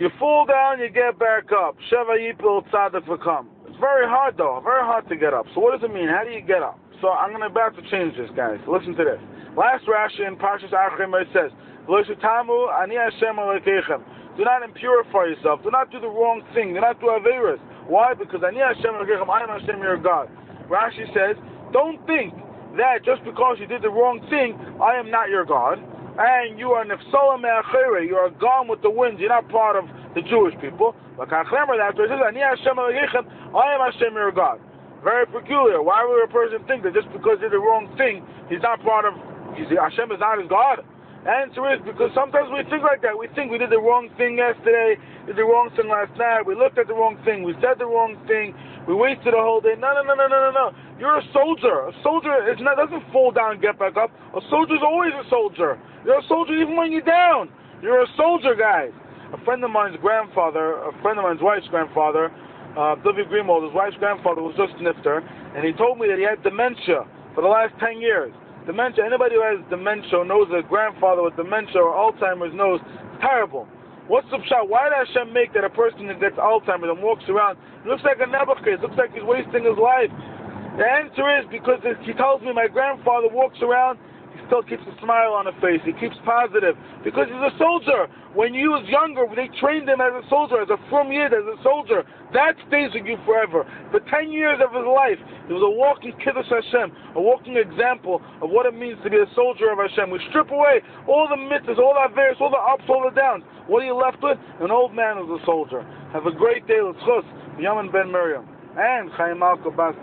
You fall down, you get back up. Sheva Yipil. It's very hard though, very hard to get up. So what does it mean? How do you get up? So I'm going to about to change this, guys. Listen to this. Last Rashi in Parshas Achim it says, Ani Hashem Do not impurify yourself. Do not do the wrong thing. Do not do Averis. Why? Because Ani Hashem I am Hashem your God. Rashi says, don't think that just because you did the wrong thing, I am not your God and you are nefsola me'achere, you are gone with the wind, you're not part of the Jewish people. Like Achlemer, that says, Ani Hashem I am Hashem your God. Very peculiar. Why would a person think that just because he did the wrong thing, he's not part of, he's, Hashem is not his God? Answer is because sometimes we think like that. We think we did the wrong thing yesterday, did the wrong thing last night, we looked at the wrong thing, we said the wrong thing, we wasted a whole day. No, no, no, no, no, no, no. You're a soldier. A soldier is not, doesn't fall down get back up. A soldier's always a soldier. You're a soldier even when you're down. You're a soldier, guys. A friend of mine's grandfather, a friend of mine's wife's grandfather, uh, W. Greenwald, his wife's grandfather was just nifter, and he told me that he had dementia for the last 10 years. Dementia, anybody who has dementia knows a grandfather with dementia or Alzheimer's knows it's terrible. What's the pshat? Why did Hashem make that a person that gets Alzheimer's and walks around looks like a Nebuchadnezzar, looks like he's wasting his life? The answer is because he tells me my grandfather walks around still keeps a smile on his face. He keeps positive because he's a soldier. When he was younger, they trained him as a soldier, as a frum yid, as a soldier. That stays with you forever. For 10 years of his life, he was a walking Kiddush Hashem, a walking example of what it means to be a soldier of Hashem. We strip away all the mitzvahs, all the averis, all the ups, all the downs. What are you left with? An old man who's a soldier. Have a great day. Let's. Yaman Ben Miriam. And Chaim Malko Bas